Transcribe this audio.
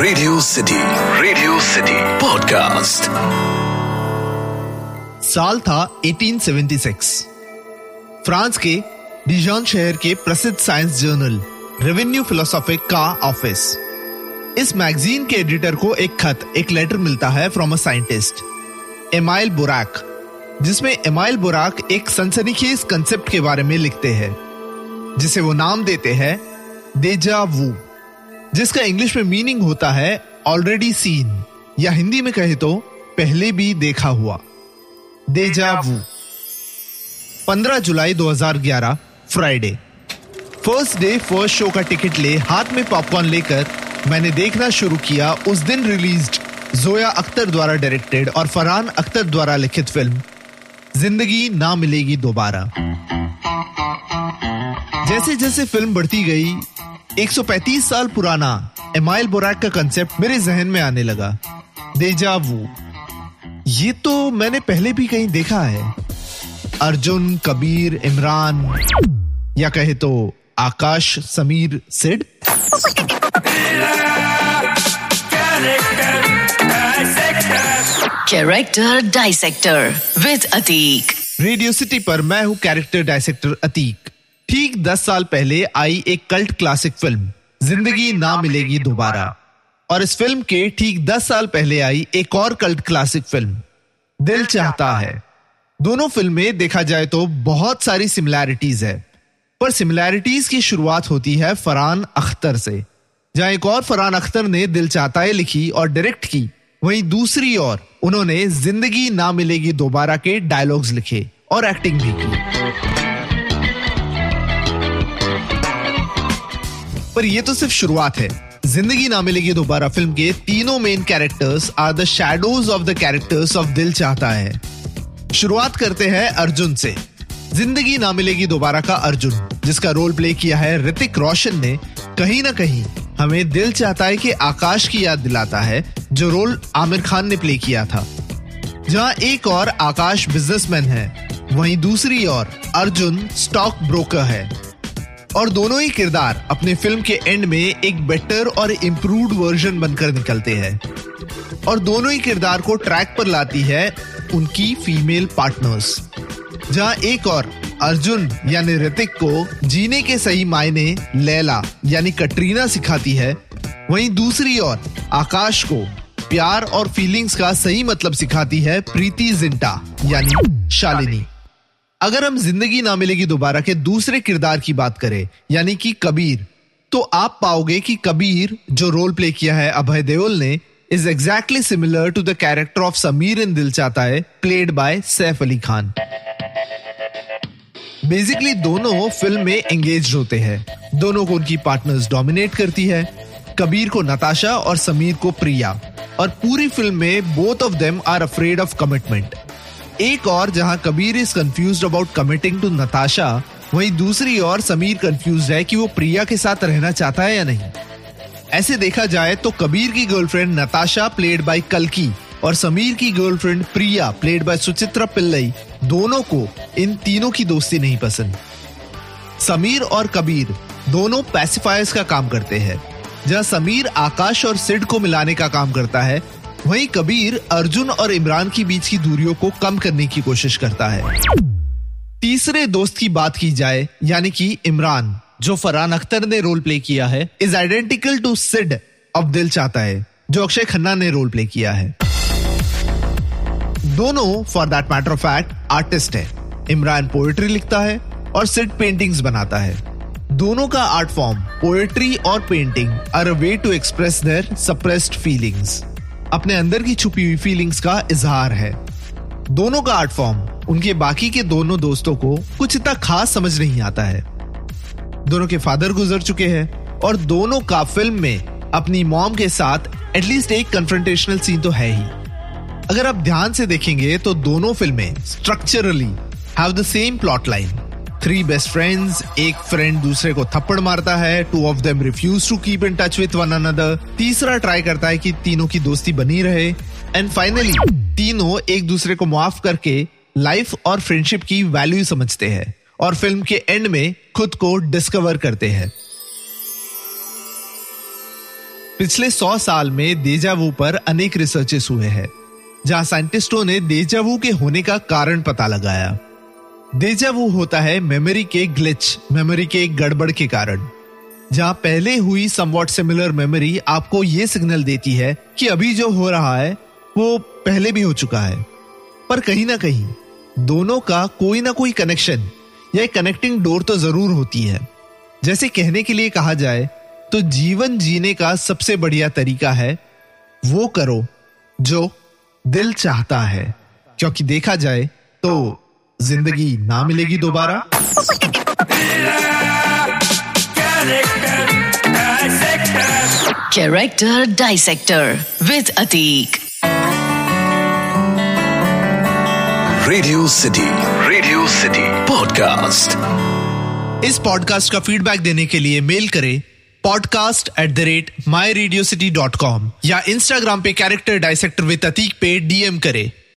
Radio city radio city podcast साल था 1876 France के डिजॉन शहर के प्रसिद्ध साइंस जर्नल रेवेन्यू फिलोसॉफिक का ऑफ़िस इस मैगजीन के एडिटर को एक खत, एक लेटर मिलता है फ्रॉम अ साइंटिस्ट एमाइल बुराक जिसमें एमाइल बुराक एक सनसनीखेज कंसेप्ट के बारे में लिखते हैं, जिसे वो नाम देते हैं देजा वू जिसका इंग्लिश में मीनिंग होता है ऑलरेडी सीन या हिंदी में कहे तो पहले भी देखा हुआ। देजा वू 15 जुलाई 2011 Friday first day first show का टिकट ले हाथ में पॉपकॉर्न लेकर मैंने देखना शुरू किया उस दिन रिलीज्ड जोया अख्तर द्वारा डायरेक्टेड और फरहान अख्तर द्वारा लिखित फ़िल्म ज़िंदगी ना मिलेगी दोबारा। जैसे जैसे फ़िल्म बढ़ती गई 135 साल पुराना एमाइल बोराक का कंसेप्ट मेरे जहन में आने लगा। देजा वू ये तो मैंने पहले भी कहीं देखा है। अर्जुन कबीर इमरान या कहे तो Akash Sameer Sid? Character dissector with Ateeq radio city पर मैं हूँ कैरेक्टर डायसेक्टर अतीक ठीक दस साल पहले आई एक कल्ट क्लासिक फ़िल्म, ज़िंदगी ना मिलेगी दोबारा। और इस फ़िल्म के ठीक दस साल पहले आई एक और कल्ट क्लासिक फ़िल्म, दिल चाहता है। दोनों फ़िल्में देखा जाए तो बहुत सारी सिमिलैरिटीज है, पर सिमिलैरिटीज की शुरुआत होती है फरहान अख्तर से, जहाँ एक और फरहान अख्तर ने दिल चाहता है लिखी और डायरेक्ट की, वहीं दूसरी ओर उन्होंने ज़िंदगी ना मिलेगी दोबारा के डायलॉग्स लिखे और एक्टिंग भी की। पर यह तो सिर्फ़ शुरुआत है। ज़िंदगी ना मिलेगी दोबारा फ़िल्म के तीनों main characters are the shadows of the characters of Dil Chahta Hai. शुरुआत करते हैं अर्जुन से। ज़िंदगी ना मिलेगी दोबारा का अर्जुन, जिसका रोल प्ले किया है ऋतिक रोशन ने, कहीं ना कहीं हमें दिल चाहता है कि आकाश की याद दिलाता है, जो रोल आमिर खान ने प्ले किया था। जहाँ एक और आकाश बिजनेसमैन है, वहीं दूसरी ओर अर्जुन स्टॉक ब्रोकर है। और दोनों ही किरदार अपने फ़िल्म के एंड में एक बेटर और इम्प्रूव्ड वर्जन बनकर निकलते हैं। और दोनों ही किरदार को ट्रैक पर लाती है उनकी फीमेल पार्टनर्स जहाँ एक और, अर्जुन यानी ऋतिक को जीने के सही मायने लैला यानी कटरीना सिखाती है, वहीं दूसरी ओर, आकाश को प्यार और फीलिंग्स का सही मतलब सिखाती है प्रीति जिंटा यानी शालिनी। अगर हम ज़िंदगी ना मिलेगी दोबारा के दूसरे किरदार की बात करें, यानी कि कबीर तो आप पाओगे कि कबीर जो रोल प्ले किया है अभय देओल ने is exactly similar to the character of Sameer in Dil Chahta Hai played by Saif Ali Khan. Basically दोनों फ़िल्म में एंगेज होते हैं। दोनों को उनकी पार्टनर्स डोमिनेट करती है, कबीर को नताशा और समीर को प्रिया। और पूरी फ़िल्म में both of them are afraid of commitment एक और जहाँ Kabir is confused about committing to Natasha वहीं दूसरी ओर समीर कंफ्यूज है कि वो प्रिया के साथ रहना चाहता है या नहीं। ऐसे देखा जाए तो कबीर की गर्लफ्रेंड नताशा प्लेड बाय कलकी और समीर की girlfriend Priya played by Suchitra Pillai दोनों को इन तीनों की दोस्ती नहीं पसंद। समीर और कबीर दोनों पैसिफायर्स का काम करते हैं, जहाँ समीर आकाश और सिड को मिलाने का काम करता है वहीं कबीर अर्जुन और इमरान के बीच की दूरियों को कम करने की कोशिश करता है। तीसरे दोस्त की बात की जाए, यानी कि इमरान, जो फरहान अख्तर ने रोल प्ले किया है is identical to Sid of Dil Chahta Hai, जो अक्षय खन्ना ने रोल प्ले किया है। दोनों for that matter of fact artist है। इमरान पोएट्री लिखता है और सिड पेंटिंग्स बनाता है। दोनों का आर्ट फॉर्म पोएट्री और painting are a way to express their suppressed feelings अपने अंदर की छुपी हुई फीलिंग्स का इजहार है। दोनों का आर्ट फॉर्म उनके बाकी के दोनों दोस्तों को कुछ इतना खास समझ नहीं आता है। दोनों के फादर गुजर चुके हैं और दोनों का फ़िल्म में अपनी मॉम के साथ एटलीस्ट एक कन्फ्रंटेशनल सीन तो है ही। अगर आप ध्यान से देखेंगे तो दोनों फ़िल्में structurally have the same plot line three best friends एक फ्रेंड दूसरे को थप्पड़ मारता है two of them refuse to keep in touch with one another तीसरा ट्राई करता है कि तीनों की दोस्ती बनी रहे एंड फाइनली तीनों एक दूसरे को माफ़ करके लाइफ और फ्रेंडशिप की वैल्यू समझते हैं, और फ़िल्म के एंड में खुद को डिस्कवर करते हैं। पिछले सौ साल में देजावू पर अनेक रिसर्चेस हुए हैं, जहाँ साइंटिस्टों ने देजावू के होने का कारण पता लगाया। देजावू होता है मेमोरी के ग्लिच मेमोरी के गड़बड़ के कारण। जहाँ पहले हुई समवॉट सिमिलर मेमोरी आपको यह सिग्नल देती है कि अभी जो हो रहा है, वो पहले भी हो चुका है। पर कहीं ना कहीं, दोनों का कोई ना कोई कनेक्शन या कनेक्टिंग डोर तो ज़रूर होती है। जैसे कहने के लिए कहा जाए तो जीवन जीने का सबसे बढ़िया तरीका है, वो करो जो दिल चाहता है। क्योंकि देखा जाए तो Zindagi Na Milegi Dobara. Character Dissector with Ateeq radio city radio city podcast इस पॉडकास्ट का फीडबैक देने के लिए मेल करें podcast at the rate my radio city dot com या इंस्टाग्राम पे कैरेक्टर डायसेक्टर विद अतीक पे डीएम करें।